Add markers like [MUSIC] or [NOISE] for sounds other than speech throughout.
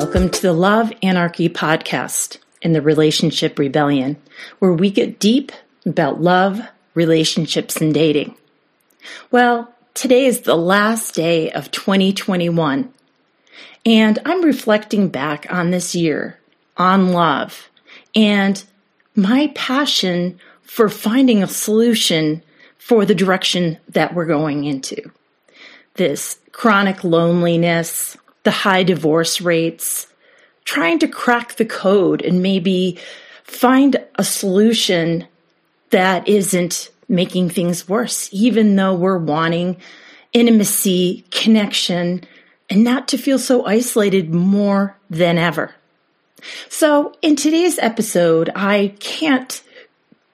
Welcome to the Love Anarchy podcast in the Relationship Rebellion, where we get deep about love, relationships, and dating. Well, today is the last day of 2021, and I'm reflecting back on this year, on love, and my passion for finding a solution for the direction that we're going into. This chronic loneliness, the high divorce rates, trying to crack the code and maybe find a solution that isn't making things worse, even though we're wanting intimacy, connection, and not to feel so isolated more than ever. So, in today's episode, I can't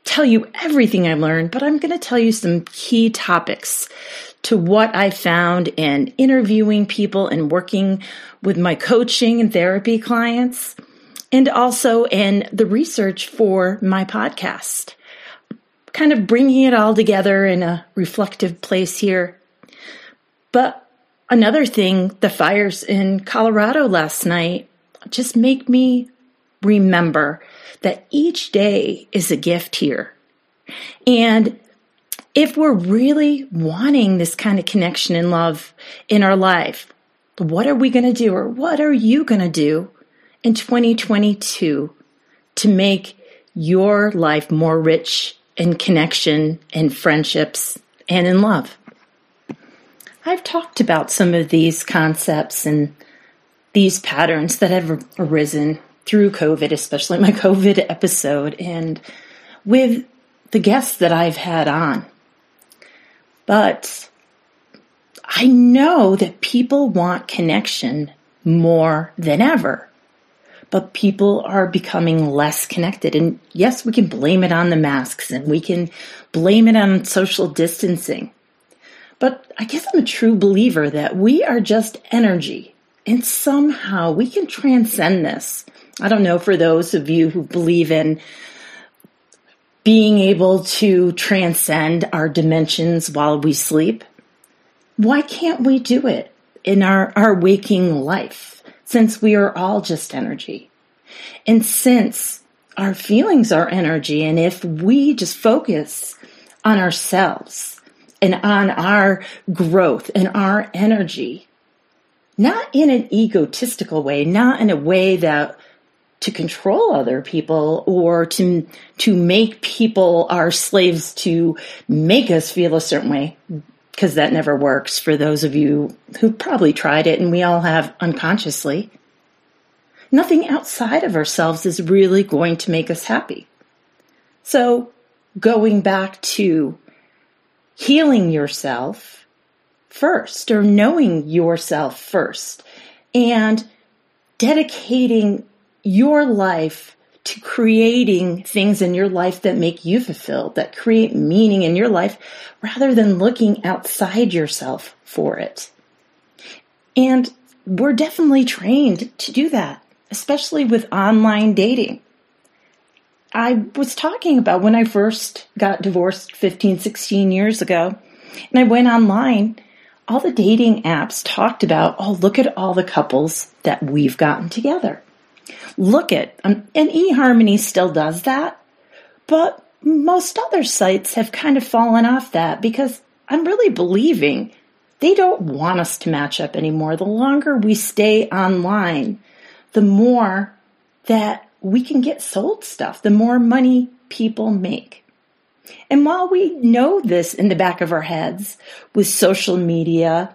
tell you everything I learned, but I'm going to tell you some key topics to what I found in interviewing people and working with my coaching and therapy clients, and also in the research for my podcast. Kind of bringing it all together in a reflective place here. But another thing, the fires in Colorado last night just make me remember that each day is a gift here. And if we're really wanting this kind of connection and love in our life, what are we going to do or what are you going to do in 2022 to make your life more rich in connection and friendships and in love? I've talked about some of these concepts and these patterns that have arisen through COVID, especially my [LAUGHS] COVID episode, and with the guests that I've had on. But I know that people want connection more than ever. But people are becoming less connected. And yes, we can blame it on the masks and we can blame it on social distancing. But I guess I'm a true believer that we are just energy and somehow we can transcend this. I don't know for those of you who believe in being able to transcend our dimensions while we sleep. Why can't we do it in our, our waking life since we are all just energy? And since our feelings are energy, and if we just focus on ourselves and on our growth and our energy, not in an egotistical way, not in a way that to control other people or to to make people our slaves to make us feel a certain way because that never works for those of you who probably tried it and we all have unconsciously. Nothing outside of ourselves is really going to make us happy. So going back to healing yourself first or knowing yourself first and dedicating your life to creating things in your life that make you fulfilled, that create meaning in your life, rather than looking outside yourself for it. And we're definitely trained to do that, especially with online dating. I was talking about when I first got divorced 15, 16 years ago, and I went online. All the dating apps talked about, oh, look at all the couples that we've gotten together look at. Um, and eHarmony still does that, but most other sites have kind of fallen off that because I'm really believing they don't want us to match up anymore. The longer we stay online, the more that we can get sold stuff, the more money people make. And while we know this in the back of our heads with social media,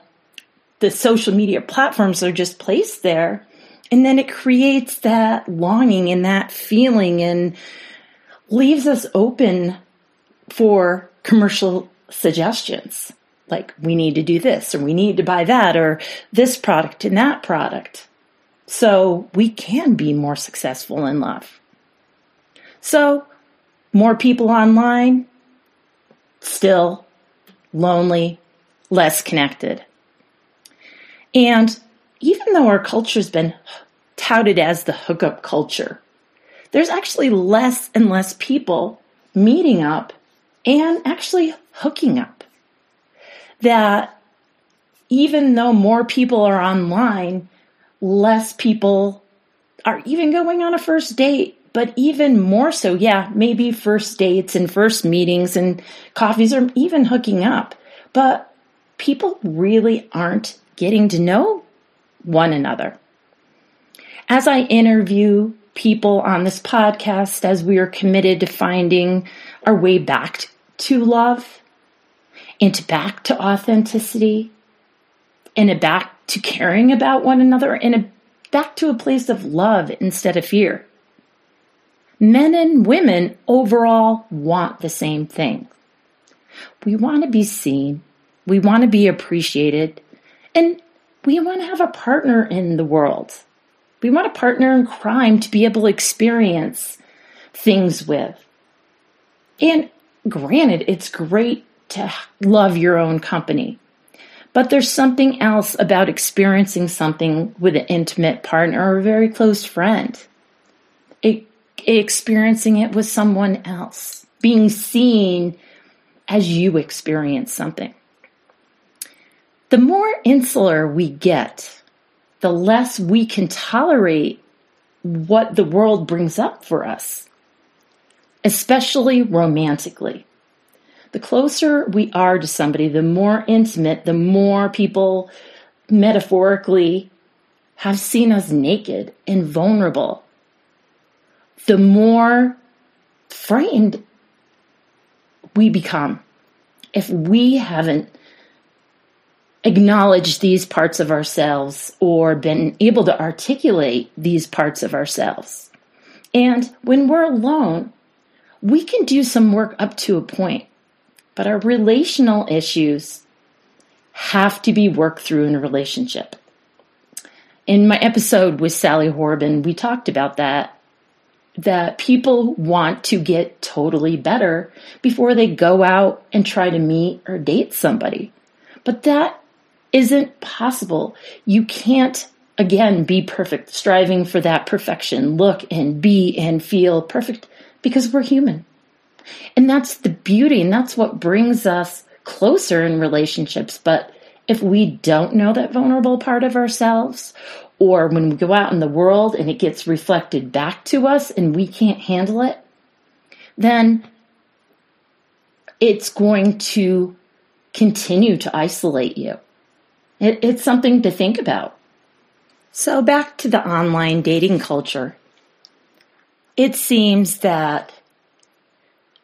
the social media platforms are just placed there and then it creates that longing and that feeling and leaves us open for commercial suggestions. Like, we need to do this, or we need to buy that, or this product and that product. So we can be more successful in love. So, more people online, still lonely, less connected. And even though our culture's been touted as the hookup culture, there's actually less and less people meeting up and actually hooking up. That even though more people are online, less people are even going on a first date, but even more so, yeah, maybe first dates and first meetings and coffees or even hooking up. But people really aren't getting to know one another. As I interview people on this podcast, as we are committed to finding our way back to love and back to authenticity and back to caring about one another and back to a place of love instead of fear. Men and women overall want the same thing. We want to be seen, we want to be appreciated, and we want to have a partner in the world. We want a partner in crime to be able to experience things with. And granted, it's great to love your own company. But there's something else about experiencing something with an intimate partner or a very close friend. It, experiencing it with someone else, being seen as you experience something. The more insular we get, the less we can tolerate what the world brings up for us, especially romantically. The closer we are to somebody, the more intimate, the more people metaphorically have seen us naked and vulnerable, the more frightened we become. If we haven't acknowledged these parts of ourselves or been able to articulate these parts of ourselves. And when we're alone, we can do some work up to a point. But our relational issues have to be worked through in a relationship. In my episode with Sally Horban, we talked about that. That people want to get totally better before they go out and try to meet or date somebody. But that isn't possible. You can't, again, be perfect, striving for that perfection, look and be and feel perfect because we're human. And that's the beauty, and that's what brings us closer in relationships. But if we don't know that vulnerable part of ourselves, or when we go out in the world and it gets reflected back to us and we can't handle it, then it's going to continue to isolate you. It, it's something to think about. So, back to the online dating culture. It seems that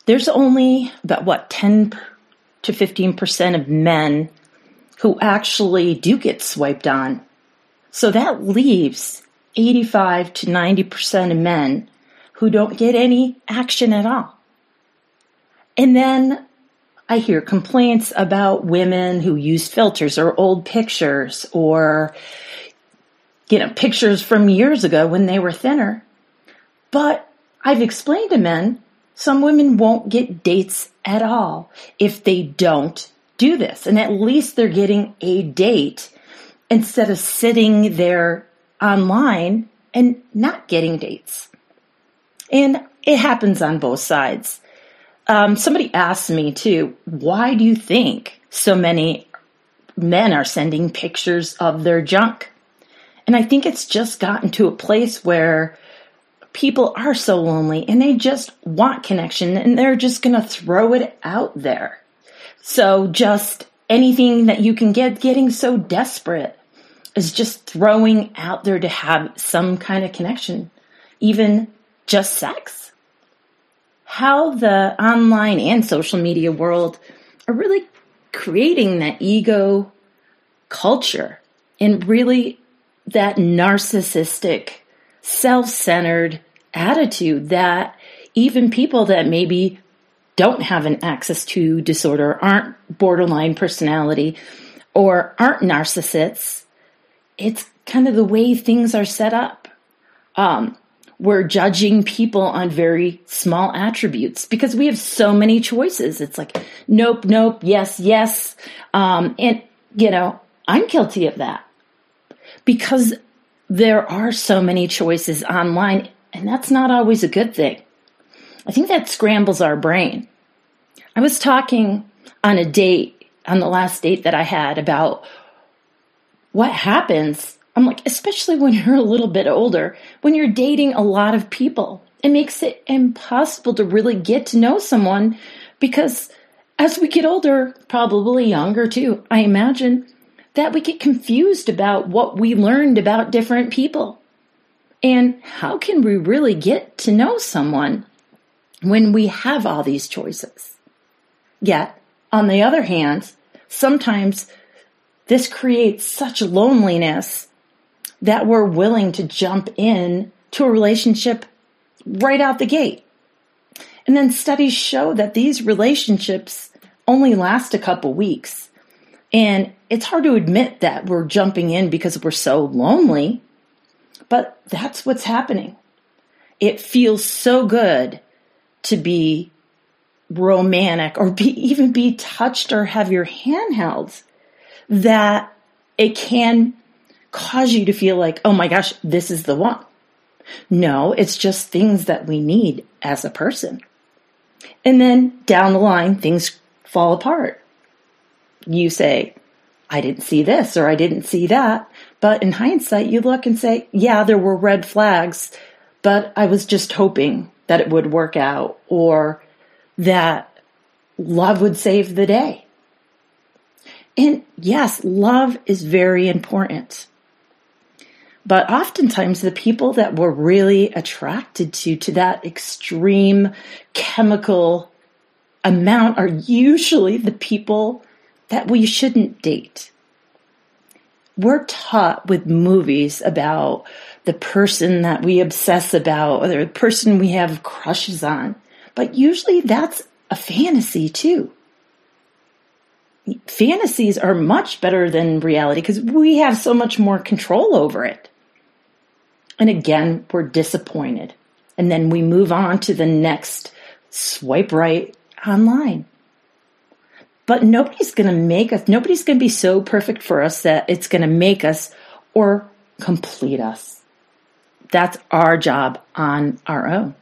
there's only about what 10 to 15% of men who actually do get swiped on. So that leaves 85 to 90% of men who don't get any action at all. And then I hear complaints about women who use filters or old pictures or, you know, pictures from years ago when they were thinner. But I've explained to men some women won't get dates at all if they don't do this. And at least they're getting a date instead of sitting there online and not getting dates. And it happens on both sides. Um, somebody asked me too, why do you think so many men are sending pictures of their junk? And I think it's just gotten to a place where people are so lonely and they just want connection and they're just going to throw it out there. So just anything that you can get, getting so desperate is just throwing out there to have some kind of connection, even just sex. How the online and social media world are really creating that ego culture and really that narcissistic, self centered attitude that even people that maybe don't have an Axis II disorder, aren't borderline personality, or aren't narcissists, it's kind of the way things are set up. Um, we're judging people on very small attributes because we have so many choices. It's like, nope, nope, yes, yes. Um, and, you know, I'm guilty of that because there are so many choices online and that's not always a good thing. I think that scrambles our brain. I was talking on a date, on the last date that I had, about what happens I'm like, especially when you're a little bit older, when you're dating a lot of people, it makes it impossible to really get to know someone because as we get older, probably younger too, I imagine, that we get confused about what we learned about different people. And how can we really get to know someone when we have all these choices? Yet, on the other hand, sometimes this creates such loneliness that we're willing to jump in to a relationship right out the gate. And then studies show that these relationships only last a couple weeks. And it's hard to admit that we're jumping in because we're so lonely, but that's what's happening. It feels so good to be romantic or be [LAUGHS] even be touched or have your hand held that it can cause you to feel like, oh my gosh, this is the one. No, it's just things that we need as a person. And then down the line, things fall apart. You say, I didn't see this or I didn't see that. But in hindsight, you look and say, yeah, there were red flags, but I was just hoping that it would work out or that love would save the day. And yes, love is very important. But oftentimes the people that we're really attracted to, to that extreme chemical amount are usually the people that we shouldn't date. We're taught with movies about the person that we obsess about or the person we have crushes on. But usually that's a fantasy too. Fantasies are much better than reality because we have so much more control over it. And again, we're disappointed. And then we move on to the next swipe right online. But nobody's going to make us, nobody's going to be so perfect for us that it's going to make us or complete us. That's our job on our own.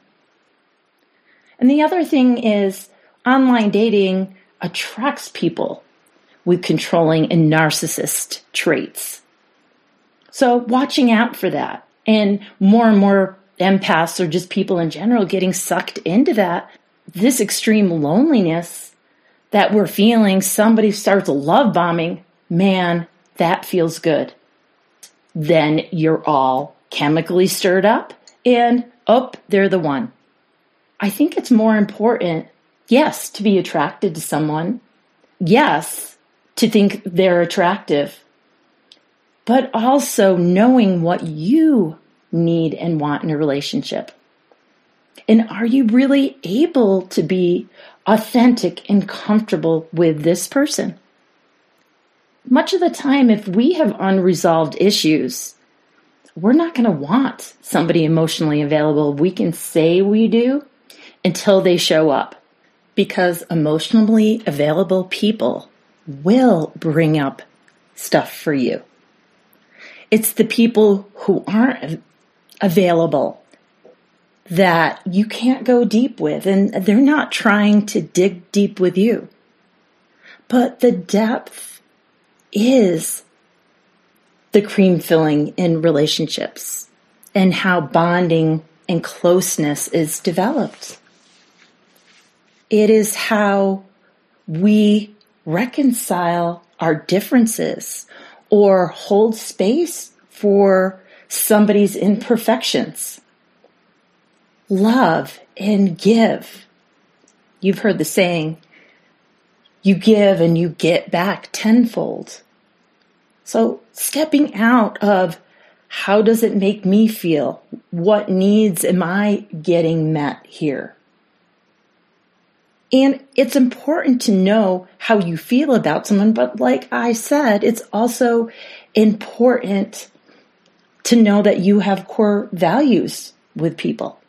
And the other thing is online dating attracts people with controlling and narcissist traits. So watching out for that and more and more empaths or just people in general getting sucked into that, this extreme loneliness that we're feeling, somebody starts love bombing, man, that feels good. Then you're all chemically stirred up and, oh, they're the one. I think it's more important, yes, to be attracted to someone. Yes, to think they're attractive. But also knowing what you need and want in a relationship. And are you really able to be authentic and comfortable with this person? Much of the time, if we have unresolved issues, we're not going to want somebody emotionally available. We can say we do, until they show up. Because emotionally available people will bring up stuff for you. It's the people who aren't available that you can't go deep with, and they're not trying to dig deep with you. But the depth is the cream filling in relationships and how bonding and closeness is developed. It is how we reconcile our differences or hold space for somebody's imperfections. Love and give. You've heard the saying, you give and you get back tenfold. So stepping out of how does it make me feel? What needs am I getting met here? And it's important to know how you feel about someone, but like I said, it's also important to know that you have core values with people.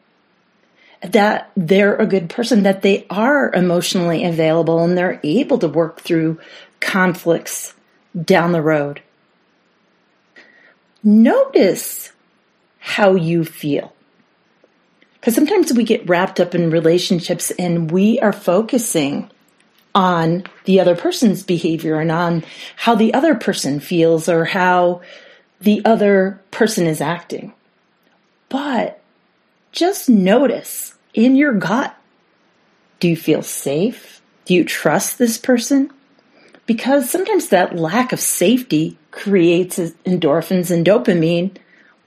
That they're a good person, that they are emotionally available and they're able to work through conflicts down the road. Notice how you feel. Because sometimes we get wrapped up in relationships and we are focusing on the other person's behavior and on how the other person feels or how the other person is acting. But just notice in your gut do you feel safe? Do you trust this person? Because sometimes that lack of safety creates endorphins and dopamine,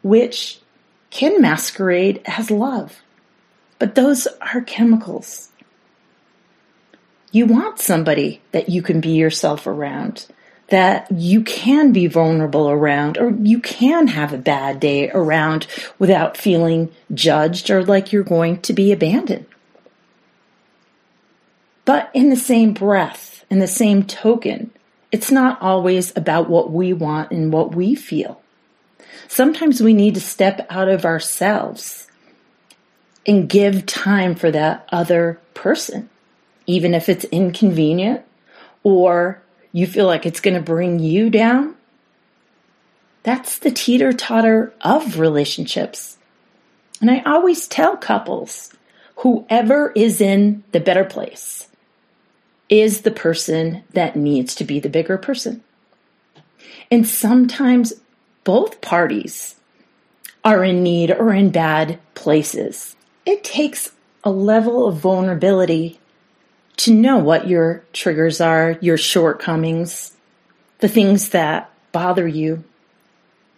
which can masquerade as love. But those are chemicals. You want somebody that you can be yourself around, that you can be vulnerable around, or you can have a bad day around without feeling judged or like you're going to be abandoned. But in the same breath, in the same token, it's not always about what we want and what we feel. Sometimes we need to step out of ourselves and give time for that other person, even if it's inconvenient or you feel like it's going to bring you down. That's the teeter totter of relationships. And I always tell couples whoever is in the better place is the person that needs to be the bigger person. And sometimes both parties are in need or in bad places. It takes a level of vulnerability to know what your triggers are, your shortcomings, the things that bother you.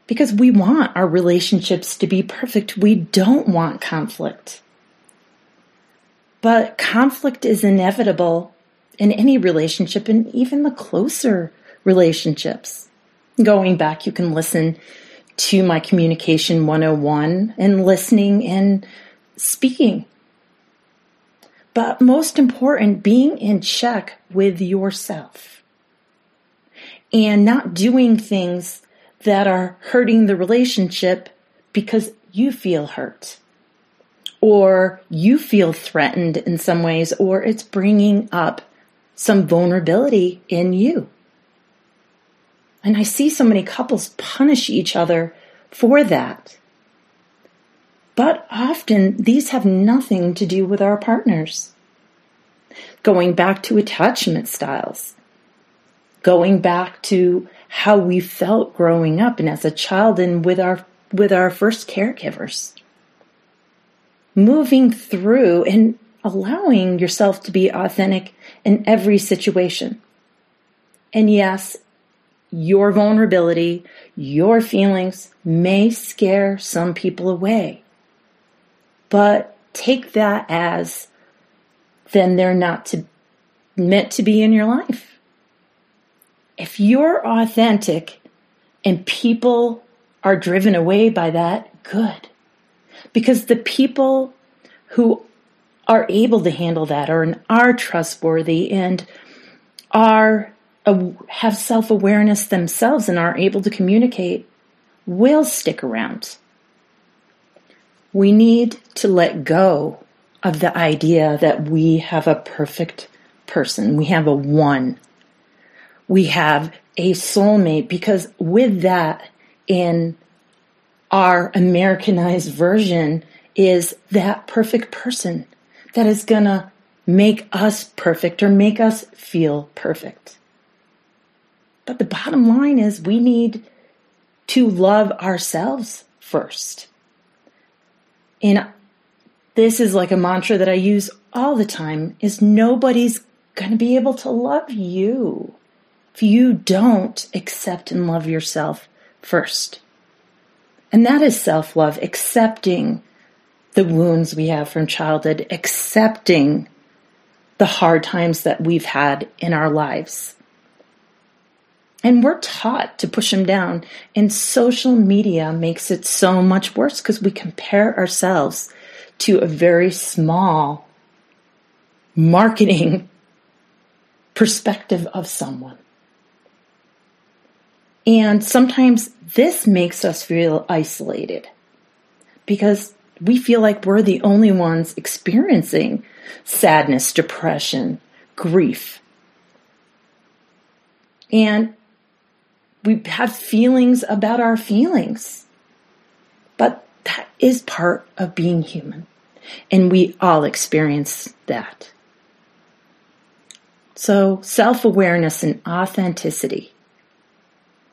Because we want our relationships to be perfect. We don't want conflict. But conflict is inevitable in any relationship and even the closer relationships. Going back, you can listen to my communication 101 and listening and speaking. But most important, being in check with yourself and not doing things that are hurting the relationship because you feel hurt or you feel threatened in some ways or it's bringing up some vulnerability in you. And I see so many couples punish each other for that. But often these have nothing to do with our partners. Going back to attachment styles, going back to how we felt growing up and as a child and with our with our first caregivers. Moving through and allowing yourself to be authentic in every situation. And yes, your vulnerability, your feelings may scare some people away. But take that as then they're not to, meant to be in your life. If you're authentic and people are driven away by that, good. Because the people who are able to handle that or are trustworthy and are uh, have self awareness themselves and are able to communicate will stick around. We need to let go of the idea that we have a perfect person, we have a one, we have a soulmate, because with that, in our Americanized version, is that perfect person that is going to make us perfect or make us feel perfect. But the bottom line is we need to love ourselves first. And this is like a mantra that I use all the time is nobody's going to be able to love you if you don't accept and love yourself first. And that is self-love, accepting the wounds we have from childhood, accepting the hard times that we've had in our lives. And we're taught to push them down. And social media makes it so much worse because we compare ourselves to a very small marketing [LAUGHS] perspective of someone. And sometimes this makes us feel isolated because we feel like we're the only ones experiencing sadness, depression, grief. And we have feelings about our feelings. But that is part of being human. And we all experience that. So, self awareness and authenticity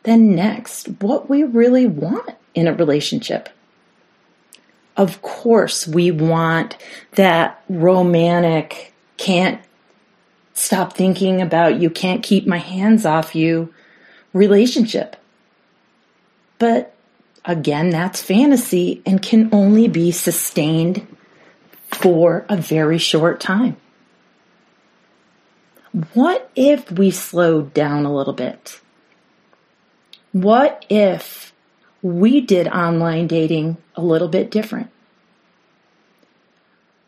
then next what we really want in a relationship. Of course, we want that romantic, can't stop thinking about you, can't keep my hands off you relationship. But again, that's fantasy and can only be sustained for a very short time. What if we slowed down a little bit? What if we did online dating a little bit different?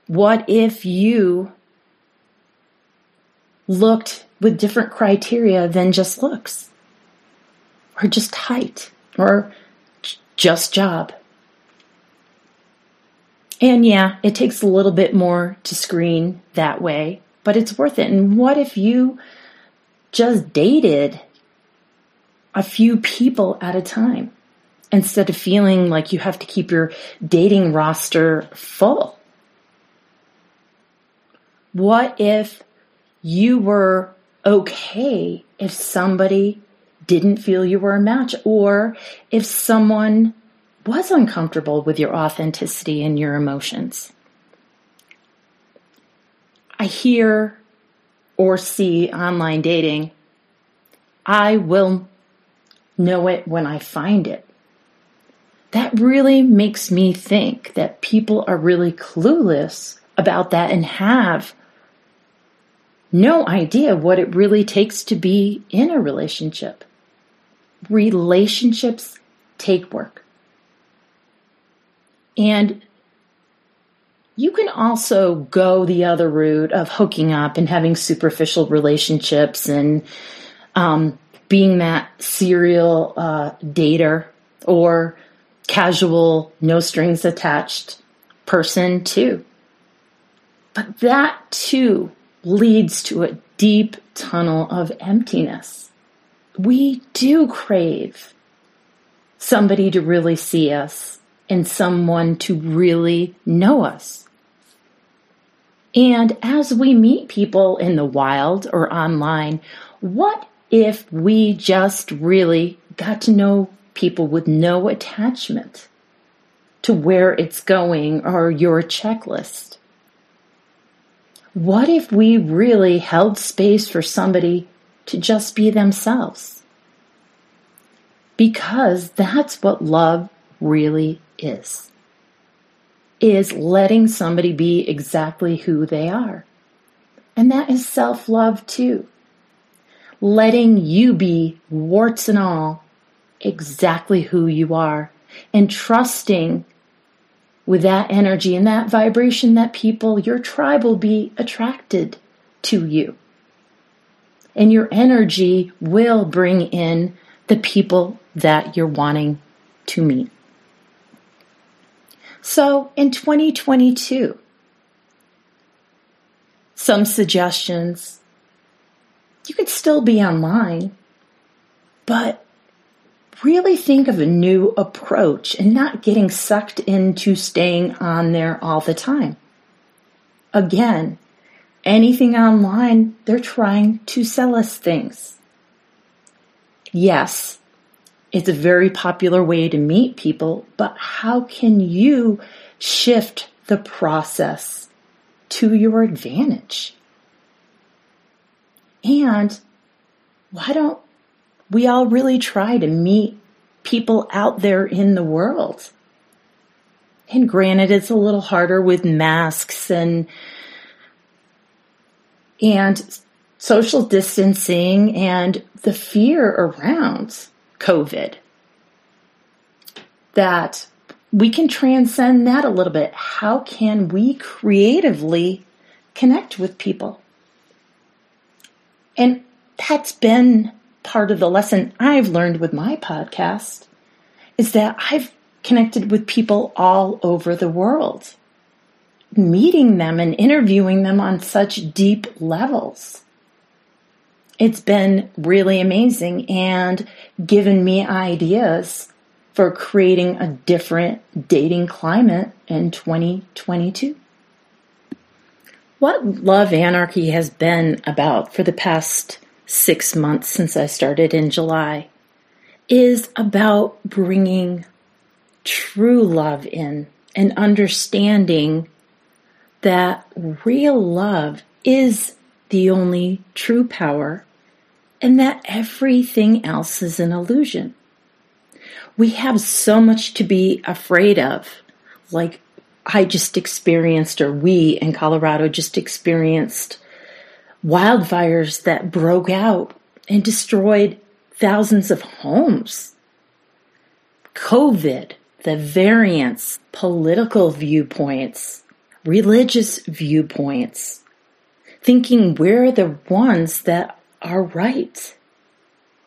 What if you looked with different criteria than just looks or just height or just job? And yeah, it takes a little bit more to screen that way, but it's worth it. And what if you just dated a few people at a time instead of feeling like you have to keep your dating roster full? What if you were okay if somebody didn't feel you were a match or if someone was uncomfortable with your authenticity and your emotions. I hear or see online dating, I will know it when I find it. That really makes me think that people are really clueless about that and have no idea what it really takes to be in a relationship. Relationships take work. And you can also go the other route of hooking up and having superficial relationships and um, being that serial uh, dater or casual, no strings attached person, too. But that, too, leads to a deep tunnel of emptiness. We do crave somebody to really see us and someone to really know us. And as we meet people in the wild or online, what if we just really got to know people with no attachment to where it's going or your checklist? What if we really held space for somebody to just be themselves? Because that's what love really is. Is letting somebody be exactly who they are. And that is self love too. Letting you be, warts and all, exactly who you are. And trusting with that energy and that vibration that people, your tribe will be attracted to you. And your energy will bring in the people that you're wanting to meet. So in 2022, some suggestions. You could still be online, but really think of a new approach and not getting sucked into staying on there all the time. Again, anything online, they're trying to sell us things. Yes, it's a very popular way to meet people, but how can you shift the process to your advantage? And why don't we all really try to meet people out there in the world? And granted, it's a little harder with masks and and social distancing and the fear around COVID. That we can transcend that a little bit. How can we creatively connect with people? And that's been part of the lesson I've learned with my podcast is that I've connected with people all over the world, meeting them and interviewing them on such deep levels it's been really amazing and given me ideas for creating a different dating climate in 2022. What Love Anarchy has been about for the past six months since I started in July is about bringing true love in and understanding that real love is the only true power and that everything else is an illusion. We have so much to be afraid of, like I just experienced, or we in Colorado just experienced wildfires that broke out and destroyed thousands of homes. COVID, the variants, political viewpoints, religious viewpoints, thinking we're the ones that are right.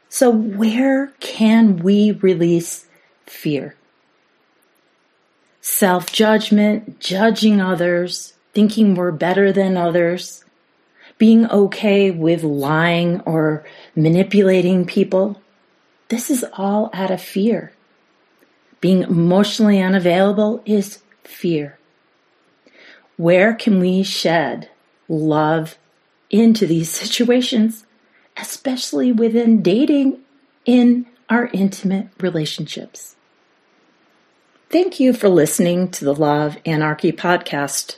So, where can we release fear? Self judgment, judging others, thinking we're better than others, being okay with lying or manipulating people. This is all out of fear. Being emotionally unavailable is fear. Where can we shed love into these [LAUGHS] situations, especially within dating in our intimate relationships? Thank you for listening to the Love Anarchy podcast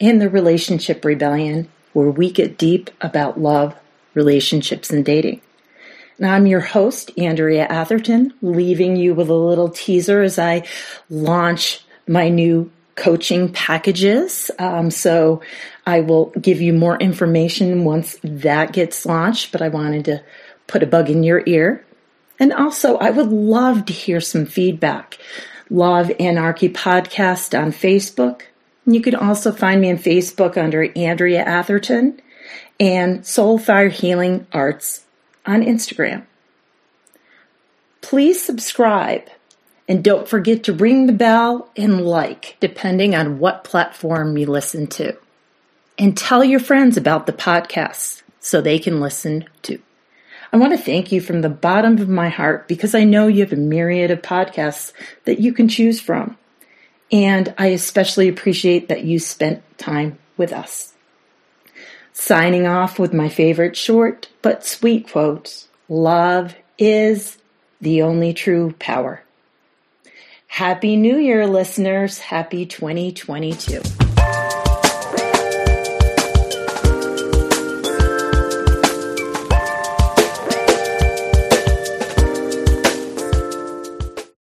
and the Relationship Rebellion, where we get deep about love, relationships, and dating. Now, I'm your host, Andrea Atherton, leaving you with a little teaser as I launch my new coaching packages. Um, so I will give you more information once that gets launched, but I wanted to put a bug in your ear. And also, I would love to hear some feedback. Love Anarchy Podcast on Facebook. You can also find me on Facebook under Andrea Atherton and Soulfire Healing Arts on Instagram. Please subscribe and don't forget to ring the bell and like, depending on what platform you listen to. And tell your friends about the podcast so they can listen too. I want to thank you from the bottom of my heart because I know you have a myriad of podcasts that you can choose from. And I especially appreciate that you spent time with us. Signing off with my favorite short but sweet quote Love is the only true power. Happy New Year, listeners. Happy 2022.